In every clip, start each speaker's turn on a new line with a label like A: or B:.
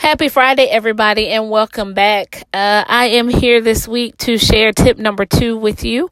A: Happy Friday, everybody, and welcome back. Uh, I am here this week to share tip number two with you.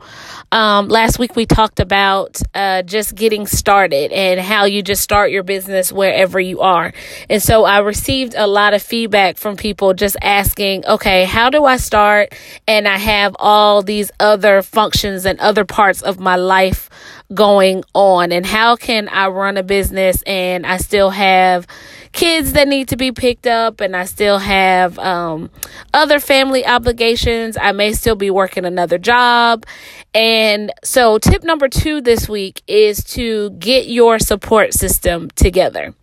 A: Um, last week we talked about uh, just getting started and how you just start your business wherever you are. And so I received a lot of feedback from people just asking, okay, how do I start? And I have all these other functions and other parts of my life going on, and how can I run a business and I still have kids that need to be picked up, and I still have um, other family obligations. I may still be working another job. And so, tip number two this week is to get your support system together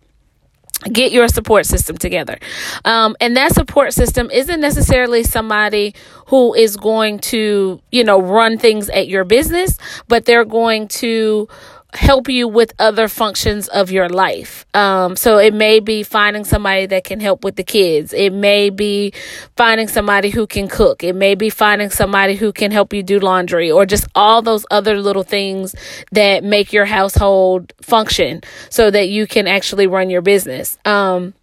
A: get your support system together. Um, and that support system isn't necessarily somebody who is going to, you know, run things at your business, but they're going to help you with other functions of your life. Um, so it may be finding somebody that can help with the kids. It may be finding somebody who can cook. It may be finding somebody who can help you do laundry or just all those other little things that make your household function so that you can actually run your business. Um,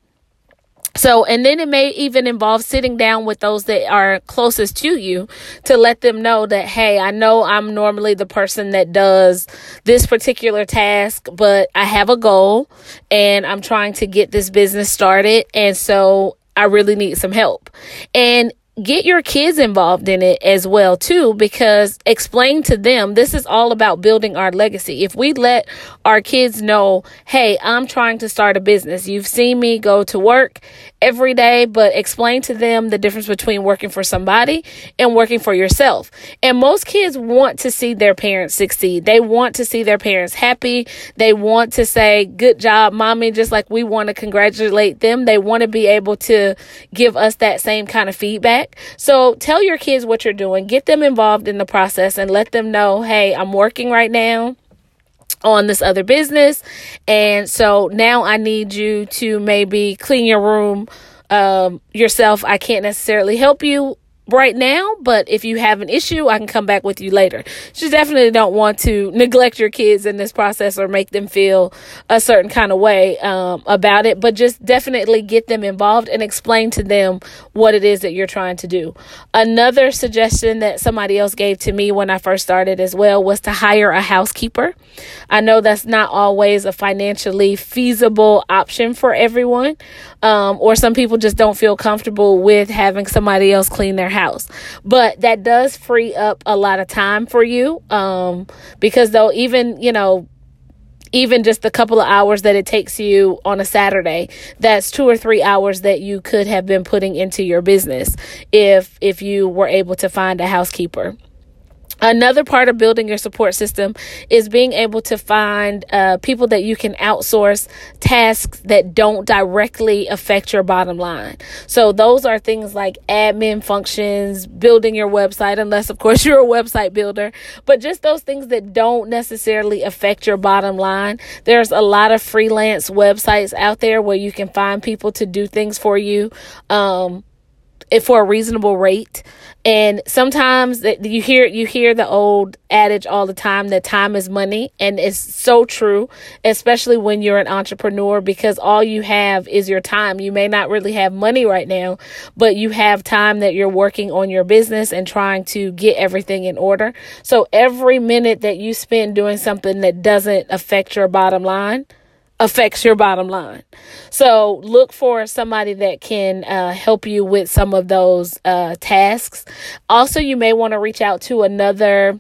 A: so, and then it may even involve sitting down with those that are closest to you to let them know that, hey, I know I'm normally the person that does this particular task, but I have a goal and I'm trying to get this business started. And so I really need some help. And get your kids involved in it as well too because explain to them this is all about building our legacy. If we let our kids know hey i'm trying to start a business. You've seen me go to work every day but explain to them the difference between working for somebody and working for yourself. And most kids want to see their parents succeed. They want to see their parents happy. They want to say good job mommy just like we want to congratulate them. They want to be able to give us that same kind of feedback so tell your kids what you're doing, get them involved in the process, and let them know hey, I'm working right now on this other business. And so now I need you to maybe clean your room um, yourself. I can't necessarily help you right now, but if you have an issue, I can come back with you later. You definitely don't want to neglect your kids in this process or make them feel a certain kind of way um, about it, but just definitely get them involved and explain to them what it is that you're trying to do. Another suggestion that somebody else gave to me when I first started as well was to hire a housekeeper. I know that's not always a financially feasible option for everyone, um, or some people just don't feel comfortable with having somebody else clean their house. But that does free up a lot of time for you um, because, though, even, you know, even just the couple of hours that it takes you on a Saturday, that's two or three hours that you could have been putting into your business if if you were able to find a housekeeper. Another part of building your support system is being able to find uh, people that you can outsource tasks that don't directly affect your bottom line. So, those are things like admin functions, building your website, unless, of course, you're a website builder, but just those things that don't necessarily affect your bottom line. There's a lot of freelance websites out there where you can find people to do things for you. Um, for a reasonable rate. And sometimes that you hear you hear the old adage all the time that time is money, and it's so true, especially when you're an entrepreneur because all you have is your time. You may not really have money right now, but you have time that you're working on your business and trying to get everything in order. So every minute that you spend doing something that doesn't affect your bottom line, affects your bottom line. So look for somebody that can uh, help you with some of those uh, tasks. Also, you may want to reach out to another.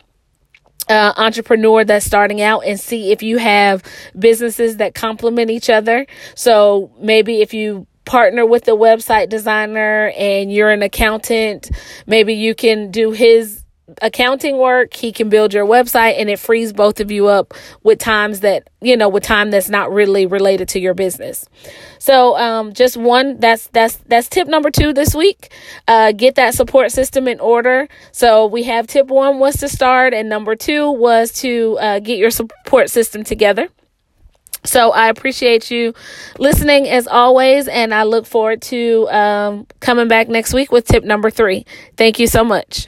A: Uh, entrepreneur that's starting out and see if you have businesses that complement each other. So maybe if you partner with a website designer and you're an accountant, maybe you can do his accounting work he can build your website and it frees both of you up with times that you know with time that's not really related to your business so um just one that's that's that's tip number two this week uh get that support system in order so we have tip one was to start and number two was to uh, get your support system together so I appreciate you listening as always, and I look forward to um, coming back next week with tip number three. Thank you so much.